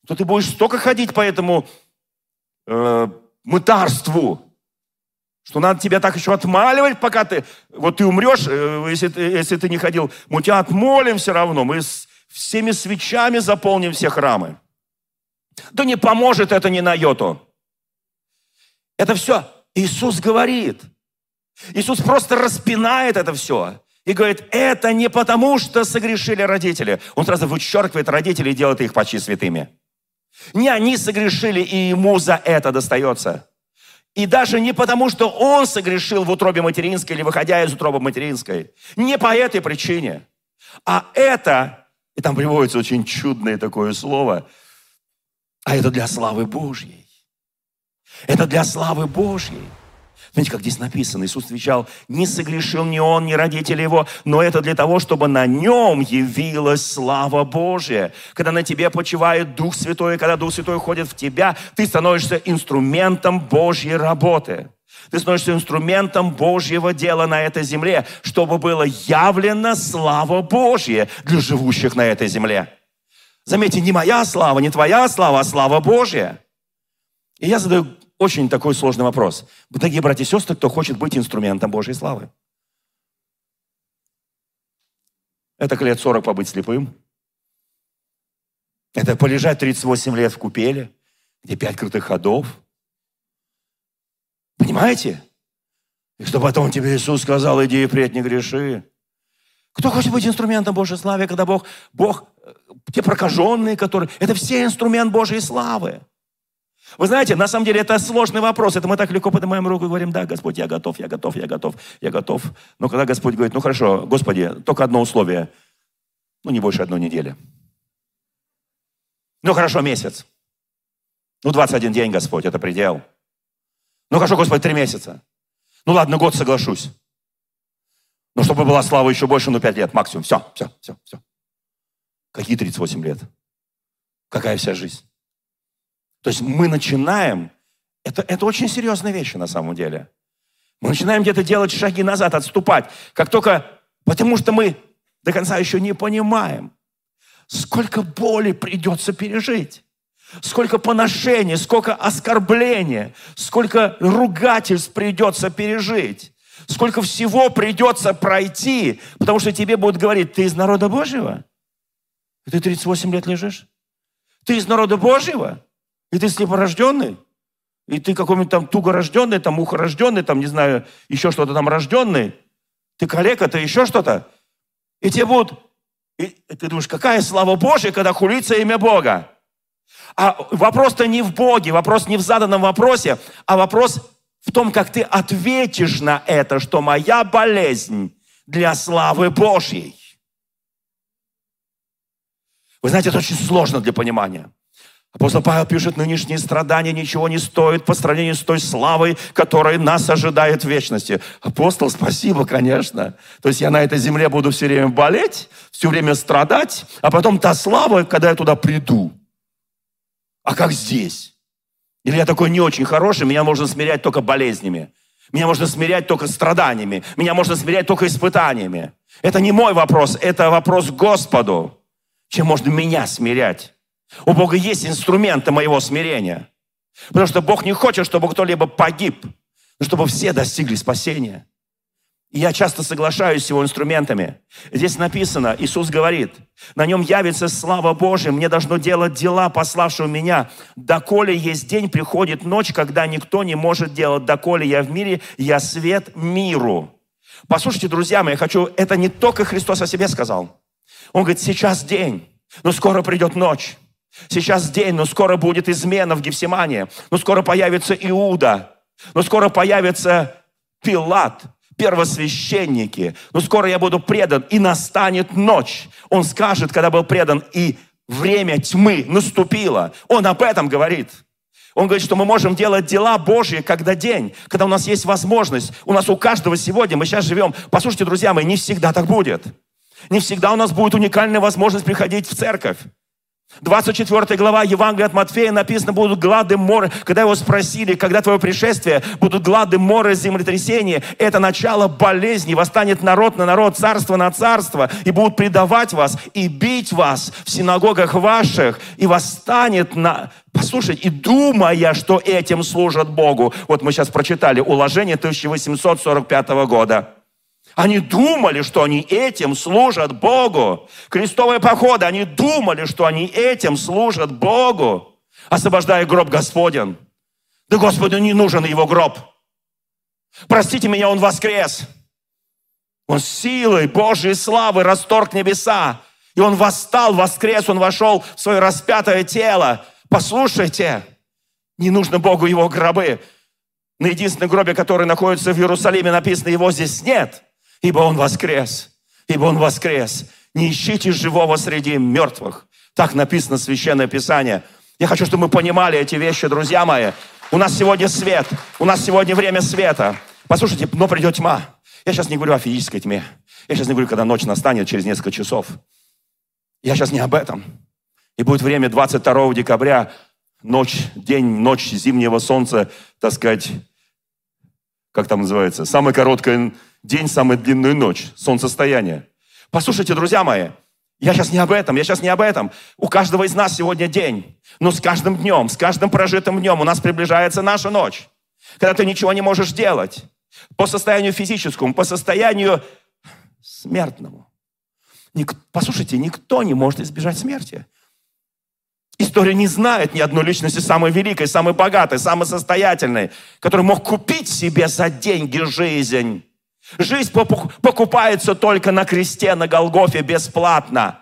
то ты будешь столько ходить по этому э, мытарству, что надо тебя так еще отмаливать, пока ты... Вот ты умрешь, э, если, если ты не ходил, мы тебя отмолим все равно. Мы с всеми свечами заполним все храмы. Да не поможет это ни на йоту. Это все Иисус говорит. Иисус просто распинает это все. И говорит, это не потому, что согрешили родители. Он сразу вычеркивает родителей и делает их почти святыми. Не они согрешили, и ему за это достается. И даже не потому, что он согрешил в утробе материнской или выходя из утробы материнской. Не по этой причине. А это, и там приводится очень чудное такое слово, а это для славы Божьей. Это для славы Божьей. Знаете, как здесь написано, Иисус отвечал, не согрешил ни он, ни родители его, но это для того, чтобы на нем явилась слава Божия. Когда на тебе почивает Дух Святой, когда Дух Святой ходит в тебя, ты становишься инструментом Божьей работы. Ты становишься инструментом Божьего дела на этой земле, чтобы было явлена слава Божья для живущих на этой земле. Заметьте, не моя слава, не твоя слава, а слава Божья. И я задаю очень такой сложный вопрос. Дорогие братья и сестры, кто хочет быть инструментом Божьей славы? Это лет 40 побыть слепым. Это полежать 38 лет в купеле, где пять крутых ходов. Понимаете? И что потом тебе Иисус сказал, иди и впредь не греши. Кто хочет быть инструментом Божьей славы, когда Бог, Бог те прокаженные, которые... Это все инструмент Божьей славы. Вы знаете, на самом деле это сложный вопрос. Это мы так легко поднимаем руку и говорим, да, Господь, я готов, я готов, я готов, я готов. Но когда Господь говорит, ну хорошо, Господи, только одно условие, ну не больше одной недели. Ну хорошо, месяц. Ну 21 день, Господь, это предел. Ну хорошо, Господь, три месяца. Ну ладно, год соглашусь. Но чтобы была слава еще больше, ну пять лет максимум. Все, все, все, все. Какие 38 лет? Какая вся жизнь? То есть мы начинаем, это, это очень серьезная вещь на самом деле. Мы начинаем где-то делать шаги назад, отступать. Как только, потому что мы до конца еще не понимаем, сколько боли придется пережить. Сколько поношений, сколько оскорбления, сколько ругательств придется пережить. Сколько всего придется пройти, потому что тебе будут говорить, ты из народа Божьего? И ты 38 лет лежишь? Ты из народа Божьего? И ты слепорожденный? И ты какой-нибудь там тугорожденный, там ухорожденный, там, не знаю, еще что-то там рожденный? Ты калека, ты еще что-то? И тебе будут... И ты думаешь, какая слава Божья, когда хулится имя Бога? А вопрос-то не в Боге, вопрос не в заданном вопросе, а вопрос в том, как ты ответишь на это, что моя болезнь для славы Божьей. Вы знаете, это очень сложно для понимания. Апостол Павел пишет, нынешние страдания ничего не стоят по сравнению с той славой, которая нас ожидает в вечности. Апостол, спасибо, конечно. То есть я на этой земле буду все время болеть, все время страдать, а потом та слава, когда я туда приду. А как здесь? Или я такой не очень хороший, меня можно смирять только болезнями. Меня можно смирять только страданиями. Меня можно смирять только испытаниями. Это не мой вопрос, это вопрос Господу. Чем можно меня смирять? У Бога есть инструменты моего смирения. Потому что Бог не хочет, чтобы кто-либо погиб, но чтобы все достигли спасения. И я часто соглашаюсь с его инструментами. Здесь написано, Иисус говорит, на нем явится слава Божия, мне должно делать дела, пославшего меня. Доколе есть день, приходит ночь, когда никто не может делать. Доколе я в мире, я свет миру. Послушайте, друзья мои, я хочу, это не только Христос о себе сказал. Он говорит, сейчас день, но скоро придет ночь. Сейчас день, но скоро будет измена в Гефсимане. Но скоро появится Иуда. Но скоро появится Пилат первосвященники, но скоро я буду предан, и настанет ночь. Он скажет, когда был предан, и время тьмы наступило. Он об этом говорит. Он говорит, что мы можем делать дела Божьи, когда день, когда у нас есть возможность. У нас у каждого сегодня, мы сейчас живем. Послушайте, друзья мои, не всегда так будет. Не всегда у нас будет уникальная возможность приходить в церковь. 24 глава Евангелия от Матфея написано, будут глады моры. Когда его спросили, когда твое пришествие, будут глады моры, землетрясения. Это начало болезни. Восстанет народ на народ, царство на царство. И будут предавать вас и бить вас в синагогах ваших. И восстанет на... Послушайте, и думая, что этим служат Богу. Вот мы сейчас прочитали уложение 1845 года. Они думали, что они этим служат Богу. Крестовые походы, они думали, что они этим служат Богу, освобождая гроб Господен. Да Господу не нужен его гроб. Простите меня, он воскрес. Он силой Божьей славы расторг небеса. И он восстал, воскрес, он вошел в свое распятое тело. Послушайте, не нужно Богу его гробы. На единственном гробе, который находится в Иерусалиме, написано, его здесь нет ибо Он воскрес, ибо Он воскрес. Не ищите живого среди мертвых. Так написано Священное Писание. Я хочу, чтобы мы понимали эти вещи, друзья мои. У нас сегодня свет, у нас сегодня время света. Послушайте, но придет тьма. Я сейчас не говорю о физической тьме. Я сейчас не говорю, когда ночь настанет через несколько часов. Я сейчас не об этом. И будет время 22 декабря, ночь, день, ночь зимнего солнца, так сказать, как там называется, самая короткая день, самая длинная ночь, солнцестояние. Послушайте, друзья мои, я сейчас не об этом, я сейчас не об этом. У каждого из нас сегодня день. Но с каждым днем, с каждым прожитым днем у нас приближается наша ночь. Когда ты ничего не можешь делать. По состоянию физическому, по состоянию смертному. Ник, послушайте, никто не может избежать смерти. История не знает ни одной личности самой великой, самой богатой, самой состоятельной, который мог купить себе за деньги жизнь. Жизнь покупается только на кресте, на Голгофе, бесплатно.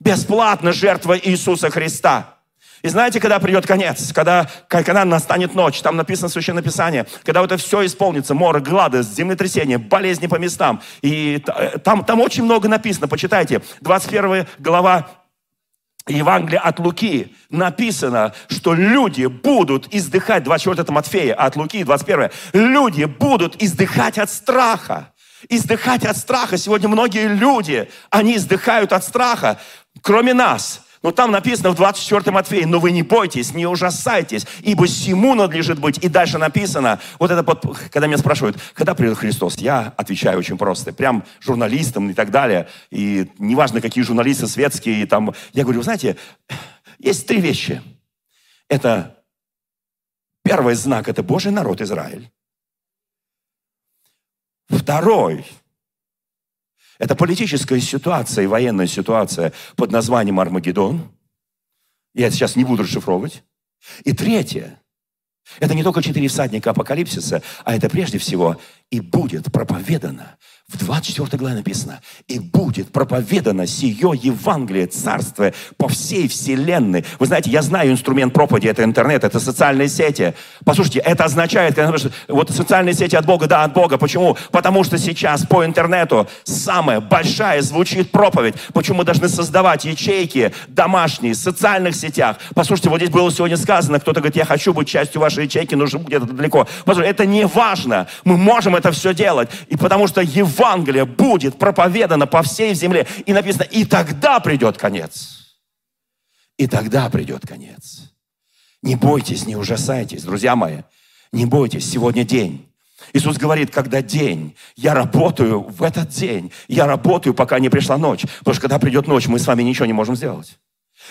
Бесплатно жертва Иисуса Христа. И знаете, когда придет конец, когда, когда настанет ночь, там написано в Священном Писании, когда это все исполнится, море, глады, землетрясения, болезни по местам. И э, там, там очень много написано, почитайте. 21 глава Евангелия от Луки написано, что люди будут издыхать, 24 это Матфея, а от Луки 21, люди будут издыхать от страха. Издыхать от страха. Сегодня многие люди, они издыхают от страха, кроме нас. Но там написано в 24 Матфея, но вы не бойтесь, не ужасайтесь, ибо всему надлежит быть. И дальше написано, вот это, вот, когда меня спрашивают, когда придет Христос, я отвечаю очень просто, прям журналистам и так далее. И неважно, какие журналисты светские, там, я говорю, знаете, есть три вещи. Это первый знак, это Божий народ Израиль. Второй это политическая ситуация и военная ситуация под названием Армагеддон. Я сейчас не буду расшифровывать. И третье. Это не только четыре всадника апокалипсиса, а это прежде всего и будет проповедано в 24 главе написано, «И будет проповедано сие Евангелие Царствия по всей вселенной». Вы знаете, я знаю инструмент проповеди, это интернет, это социальные сети. Послушайте, это означает, когда, вот социальные сети от Бога, да, от Бога. Почему? Потому что сейчас по интернету самая большая звучит проповедь. Почему мы должны создавать ячейки домашние, в социальных сетях? Послушайте, вот здесь было сегодня сказано, кто-то говорит, я хочу быть частью вашей ячейки, но где-то далеко. Послушайте, это не важно. Мы можем это все делать. И потому что Евангелие Евангелие будет проповедано по всей земле. И написано, и тогда придет конец. И тогда придет конец. Не бойтесь, не ужасайтесь, друзья мои. Не бойтесь, сегодня день. Иисус говорит, когда день, я работаю в этот день, я работаю, пока не пришла ночь. Потому что когда придет ночь, мы с вами ничего не можем сделать.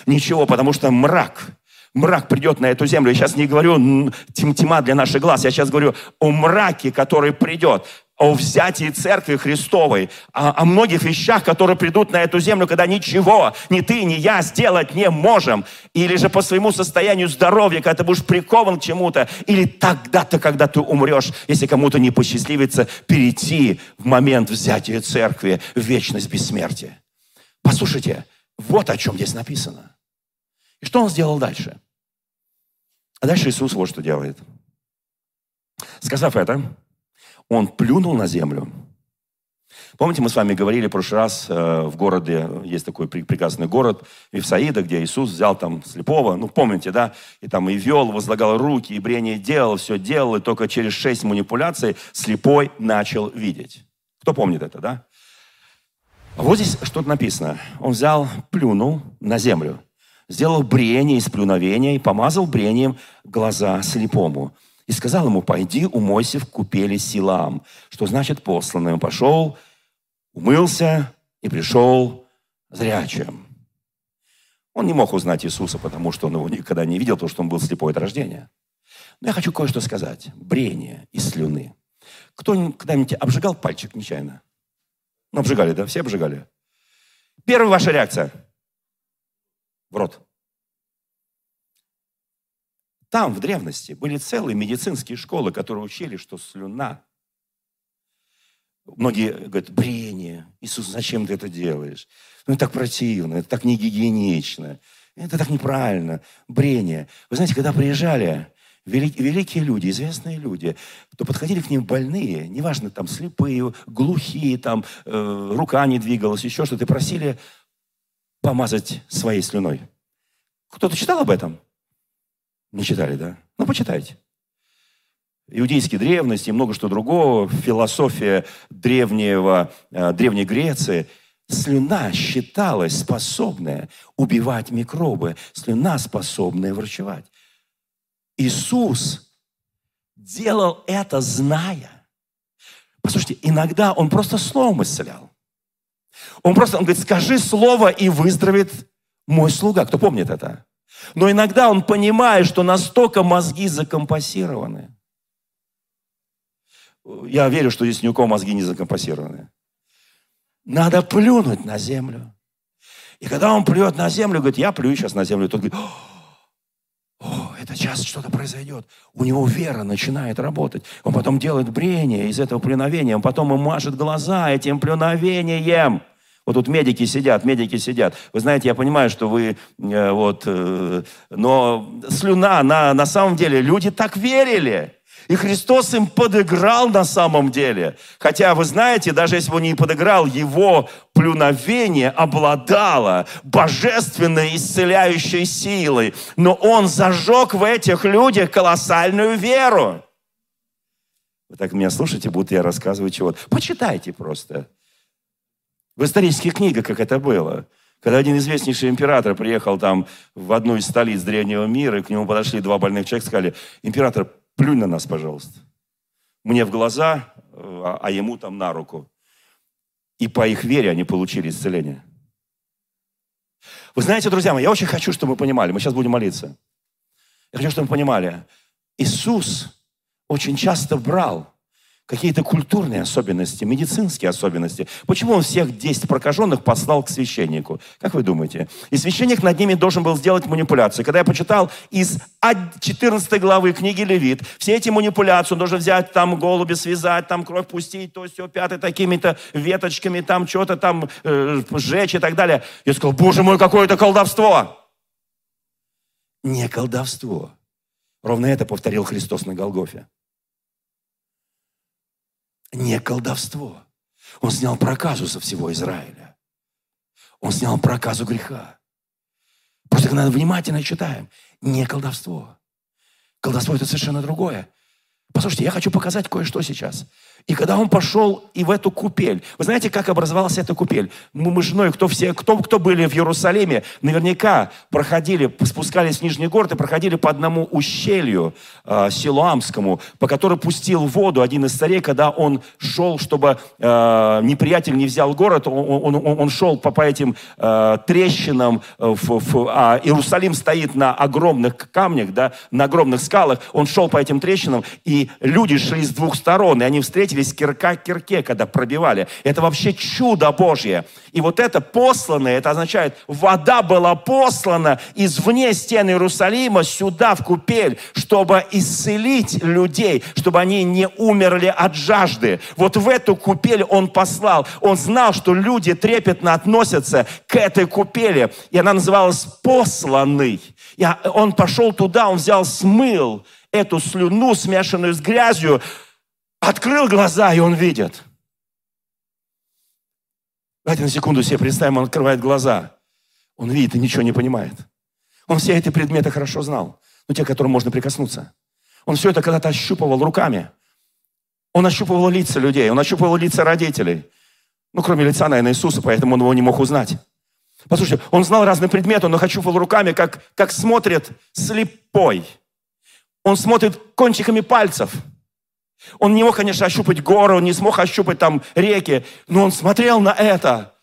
Ничего, потому что мрак, мрак придет на эту землю. Я сейчас не говорю тьма для наших глаз, я сейчас говорю о мраке, который придет о взятии Церкви Христовой, о, о многих вещах, которые придут на эту землю, когда ничего ни ты, ни я сделать не можем. Или же по своему состоянию здоровья, когда ты будешь прикован к чему-то. Или тогда-то, когда ты умрешь, если кому-то не посчастливится перейти в момент взятия Церкви в вечность бессмертия. Послушайте, вот о чем здесь написано. И что он сделал дальше? А дальше Иисус вот что делает. Сказав это, он плюнул на землю. Помните, мы с вами говорили в прошлый раз, э, в городе, есть такой прекрасный город, Вифсаида, где Иисус взял там слепого, ну, помните, да, и там и вел, возлагал руки, и брение делал, все делал, и только через шесть манипуляций слепой начал видеть. Кто помнит это, да? Вот здесь что-то написано. Он взял, плюнул на землю, сделал брение из плюновения и помазал брением глаза слепому и сказал ему, пойди умойся в купели Силам, что значит посланный. Он пошел, умылся и пришел зрячим. Он не мог узнать Иисуса, потому что он его никогда не видел, потому что он был слепой от рождения. Но я хочу кое-что сказать. Брение из слюны. Кто когда-нибудь обжигал пальчик нечаянно? Ну, обжигали, да? Все обжигали. Первая ваша реакция. В рот. Там, в древности, были целые медицинские школы, которые учили, что слюна. Многие говорят, брение. Иисус, зачем ты это делаешь? Ну, это так противно, это так негигиенично, это так неправильно. Брение. Вы знаете, когда приезжали велик, великие люди, известные люди, то подходили к ним больные, неважно, там, слепые, глухие, там, э, рука не двигалась, еще что-то, и просили помазать своей слюной. Кто-то читал об этом? Не читали, да? Ну, почитайте. Иудейские древности и много что другого, философия древнего, э, Древней Греции. Слюна считалась способная убивать микробы. Слюна способная врачевать. Иисус делал это, зная. Послушайте, иногда Он просто словом исцелял. Он просто, он говорит, скажи слово, и выздоровеет мой слуга. Кто помнит это? Но иногда он понимает, что настолько мозги закомпасированы. Я верю, что здесь ни у кого мозги не закомпасированы. Надо плюнуть на землю. И когда он плюет на землю, говорит, я плюю сейчас на землю, тот говорит, о, это сейчас что-то произойдет. У него вера начинает работать. Он потом делает брение из этого плюновения, он потом ему машет глаза этим плюновением. Вот тут медики сидят, медики сидят. Вы знаете, я понимаю, что вы э, вот, э, но слюна, на, на самом деле, люди так верили. И Христос им подыграл на самом деле. Хотя, вы знаете, даже если бы он не подыграл, его плюновение обладало божественной исцеляющей силой. Но он зажег в этих людях колоссальную веру. Вы так меня слушаете, будто я рассказываю чего-то. Почитайте просто. В исторических книгах, как это было. Когда один известнейший император приехал там в одну из столиц древнего мира, и к нему подошли два больных человека, сказали, император, плюнь на нас, пожалуйста. Мне в глаза, а, а ему там на руку. И по их вере они получили исцеление. Вы знаете, друзья мои, я очень хочу, чтобы мы понимали, мы сейчас будем молиться. Я хочу, чтобы мы понимали, Иисус очень часто брал какие-то культурные особенности, медицинские особенности. Почему он всех 10 прокаженных послал к священнику? Как вы думаете? И священник над ними должен был сделать манипуляцию. Когда я почитал из 14 главы книги Левит, все эти манипуляции, он должен взять там голуби, связать, там кровь пустить, то все, пятое, такими-то веточками, там что-то там э, сжечь и так далее. Я сказал, боже мой, какое это колдовство! Не колдовство. Ровно это повторил Христос на Голгофе не колдовство. Он снял проказу со всего Израиля. Он снял проказу греха. Просто когда внимательно читаем, не колдовство. Колдовство это совершенно другое. Послушайте, я хочу показать кое-что сейчас. И когда он пошел и в эту купель, вы знаете, как образовалась эта купель? Мы, мы с женой, кто, все, кто, кто были в Иерусалиме, наверняка проходили, спускались в Нижний город и проходили по одному ущелью э, Силуамскому, по которому пустил воду один из царей, когда он шел, чтобы э, неприятель не взял город, он, он, он шел по, по этим э, трещинам, в, в, а Иерусалим стоит на огромных камнях, да, на огромных скалах, он шел по этим трещинам, и люди шли с двух сторон, и они встретились встретились кирка к кирке, когда пробивали. Это вообще чудо Божье. И вот это посланное, это означает, вода была послана извне стен Иерусалима сюда, в купель, чтобы исцелить людей, чтобы они не умерли от жажды. Вот в эту купель он послал. Он знал, что люди трепетно относятся к этой купели. И она называлась «посланный». И он пошел туда, он взял, смыл эту слюну, смешанную с грязью, Открыл глаза, и он видит. Давайте на секунду себе представим, он открывает глаза. Он видит и ничего не понимает. Он все эти предметы хорошо знал. Но те, к которым можно прикоснуться. Он все это когда-то ощупывал руками. Он ощупывал лица людей, он ощупывал лица родителей. Ну, кроме лица, наверное, Иисуса, поэтому он его не мог узнать. Послушайте, он знал разные предметы, он их ощупывал руками, как, как смотрит слепой. Он смотрит кончиками пальцев – он не мог, конечно, ощупать горы, он не смог ощупать там реки, но он смотрел на это.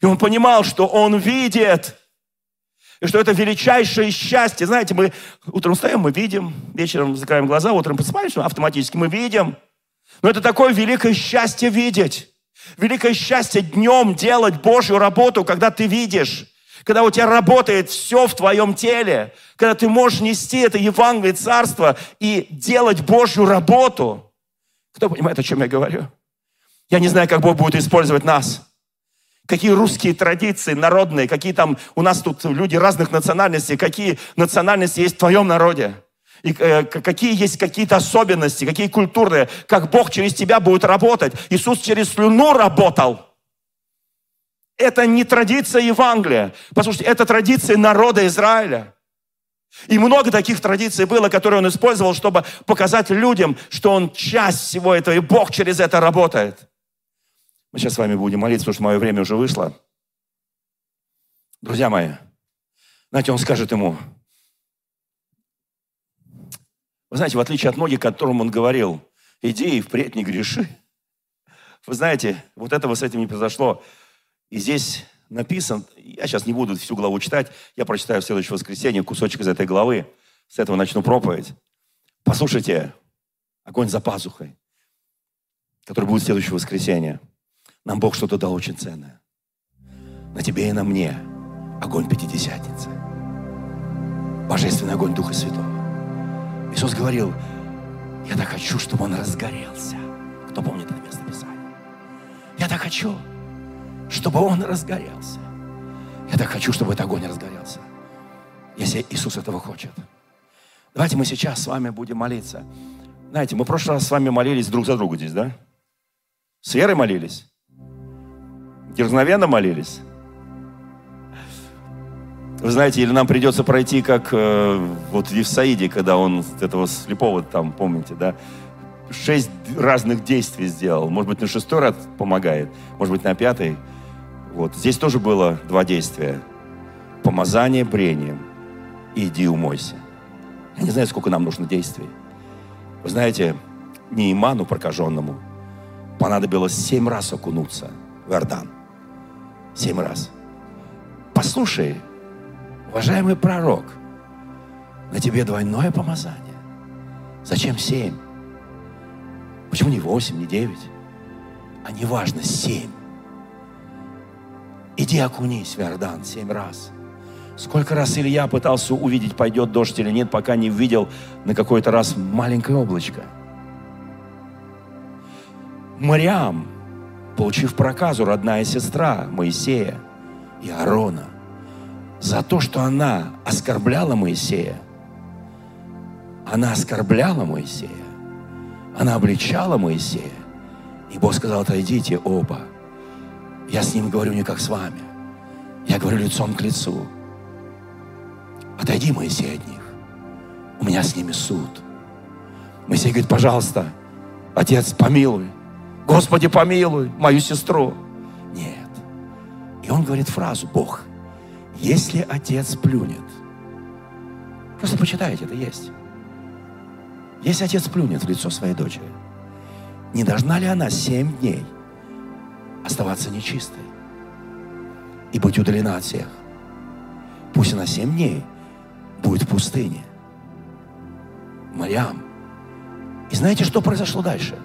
И он понимал, что он видит. И что это величайшее счастье. Знаете, мы утром встаем, мы видим, вечером закрываем глаза, утром просыпаемся, автоматически мы видим. Но это такое великое счастье видеть. Великое счастье днем делать Божью работу, когда ты видишь. Когда у тебя работает все в твоем теле. Когда ты можешь нести это Евангелие Царства и делать Божью работу. Кто понимает, о чем я говорю? Я не знаю, как Бог будет использовать нас. Какие русские традиции народные, какие там у нас тут люди разных национальностей, какие национальности есть в твоем народе. И э, какие есть какие-то особенности, какие культурные, как Бог через тебя будет работать. Иисус через слюну работал. Это не традиция Евангелия. Послушайте, это традиция народа Израиля. И много таких традиций было, которые он использовал, чтобы показать людям, что он часть всего этого, и Бог через это работает. Мы сейчас с вами будем молиться, потому что мое время уже вышло. Друзья мои, знаете, он скажет ему, вы знаете, в отличие от многих, которым он говорил, иди и впредь не греши. Вы знаете, вот этого с этим не произошло. И здесь написан, я сейчас не буду всю главу читать, я прочитаю в следующее воскресенье кусочек из этой главы, с этого начну проповедь. Послушайте, огонь за пазухой, который будет в следующее воскресенье. Нам Бог что-то дал очень ценное. На тебе и на мне огонь Пятидесятницы. Божественный огонь Духа Святого. Иисус говорил, я так хочу, чтобы он разгорелся. Кто помнит это место Писания? Я так хочу, чтобы он разгорелся. Я так хочу, чтобы этот огонь разгорелся. Если Иисус этого хочет. Давайте мы сейчас с вами будем молиться. Знаете, мы в прошлый раз с вами молились друг за друга здесь, да? С верой молились? Дерзновенно молились? Вы знаете, или нам придется пройти, как э, вот в Евсаиде, когда он этого слепого там, помните, да, шесть разных действий сделал. Может быть, на шестой раз помогает, может быть, на пятый. Вот. Здесь тоже было два действия. Помазание брением и иди умойся. Я не знаю, сколько нам нужно действий. Вы знаете, не иману прокаженному понадобилось семь раз окунуться в Иордан. Семь раз. Послушай, уважаемый пророк, на тебе двойное помазание. Зачем семь? Почему не восемь, не девять? А не важно, семь. Иди окунись в Иордан семь раз. Сколько раз Илья пытался увидеть, пойдет дождь или нет, пока не увидел на какой-то раз маленькое облачко. Мариам, получив проказу, родная сестра Моисея и Аарона, за то, что она оскорбляла Моисея, она оскорбляла Моисея, она обличала Моисея. И Бог сказал, отойдите оба. Я с ним говорю не как с вами. Я говорю лицом к лицу. Отойди, Моисей, от них. У меня с ними суд. Моисей говорит, пожалуйста, Отец, помилуй. Господи, помилуй мою сестру. Нет. И он говорит фразу, Бог, если Отец плюнет, просто почитайте, это есть. Если отец плюнет в лицо своей дочери, не должна ли она семь дней оставаться нечистой и быть удалена от всех? Пусть она семь дней будет в пустыне. Мариам. И знаете, что произошло дальше?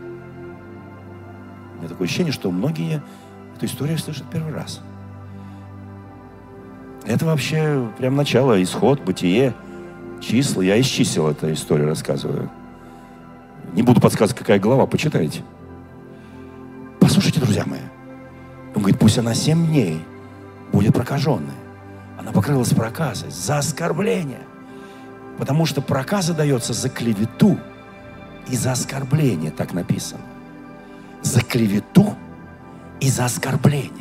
У меня такое ощущение, что многие эту историю слышат первый раз. Это вообще прям начало, исход, бытие, числа. Я исчислил эту историю, рассказываю. Не буду подсказывать, какая глава, почитайте. Послушайте, друзья мои. Он говорит, пусть она семь дней будет прокаженной. Она покрылась проказой за оскорбление. Потому что проказа дается за клевету и за оскорбление, так написано. За клевету и за оскорбление.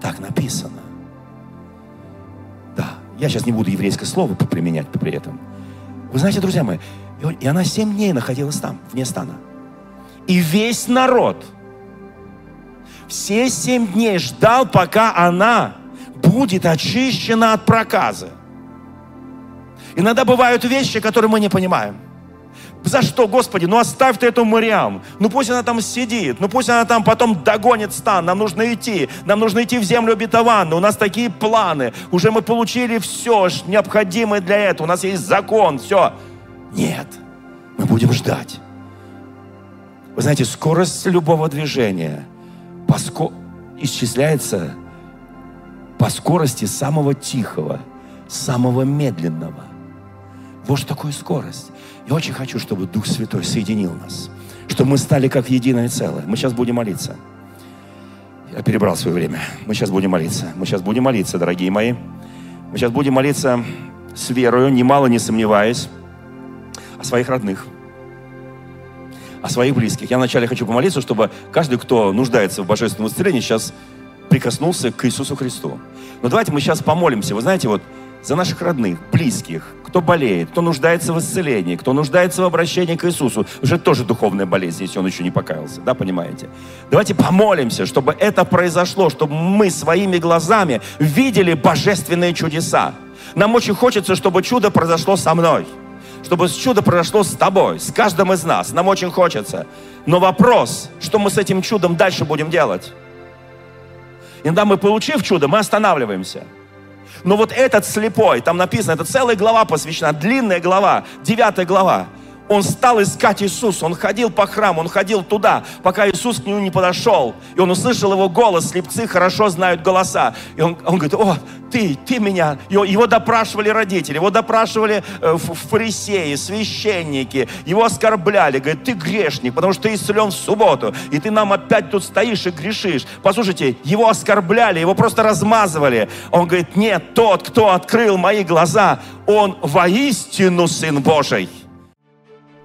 Так написано. Да, я сейчас не буду еврейское слово применять при этом. Вы знаете, друзья мои, и она семь дней находилась там, вне стана. И весь народ все семь дней ждал, пока она будет очищена от проказа. Иногда бывают вещи, которые мы не понимаем. За что, Господи? Ну оставь ты эту Мариам. Ну пусть она там сидит. Ну пусть она там потом догонит стан. Нам нужно идти. Нам нужно идти в землю обетованную. У нас такие планы. Уже мы получили все необходимое для этого. У нас есть закон. Все. Нет, мы будем ждать. Вы знаете, скорость любого движения поско... исчисляется по скорости самого тихого, самого медленного. Вот что такое скорость. Я очень хочу, чтобы Дух Святой соединил нас, чтобы мы стали как единое целое. Мы сейчас будем молиться. Я перебрал свое время. Мы сейчас будем молиться. Мы сейчас будем молиться, дорогие мои. Мы сейчас будем молиться с верою, немало не сомневаясь о своих родных, о своих близких. Я вначале хочу помолиться, чтобы каждый, кто нуждается в божественном исцелении, сейчас прикоснулся к Иисусу Христу. Но давайте мы сейчас помолимся. Вы знаете, вот за наших родных, близких, кто болеет, кто нуждается в исцелении, кто нуждается в обращении к Иисусу. Уже тоже духовная болезнь, если он еще не покаялся, да, понимаете? Давайте помолимся, чтобы это произошло, чтобы мы своими глазами видели божественные чудеса. Нам очень хочется, чтобы чудо произошло со мной чтобы чудо произошло с тобой, с каждым из нас. Нам очень хочется. Но вопрос, что мы с этим чудом дальше будем делать? Иногда мы, получив чудо, мы останавливаемся. Но вот этот слепой, там написано, это целая глава посвящена, длинная глава, девятая глава. Он стал искать Иисуса, он ходил по храму, он ходил туда, пока Иисус к нему не подошел. И он услышал его голос, слепцы хорошо знают голоса. И он, он говорит, о, ты, ты меня. Его, его допрашивали родители, его допрашивали э, фарисеи, священники, его оскорбляли. Говорит, ты грешник, потому что ты исцелен в субботу, и ты нам опять тут стоишь и грешишь. Послушайте, его оскорбляли, его просто размазывали. Он говорит, нет, тот, кто открыл мои глаза, он воистину Сын Божий.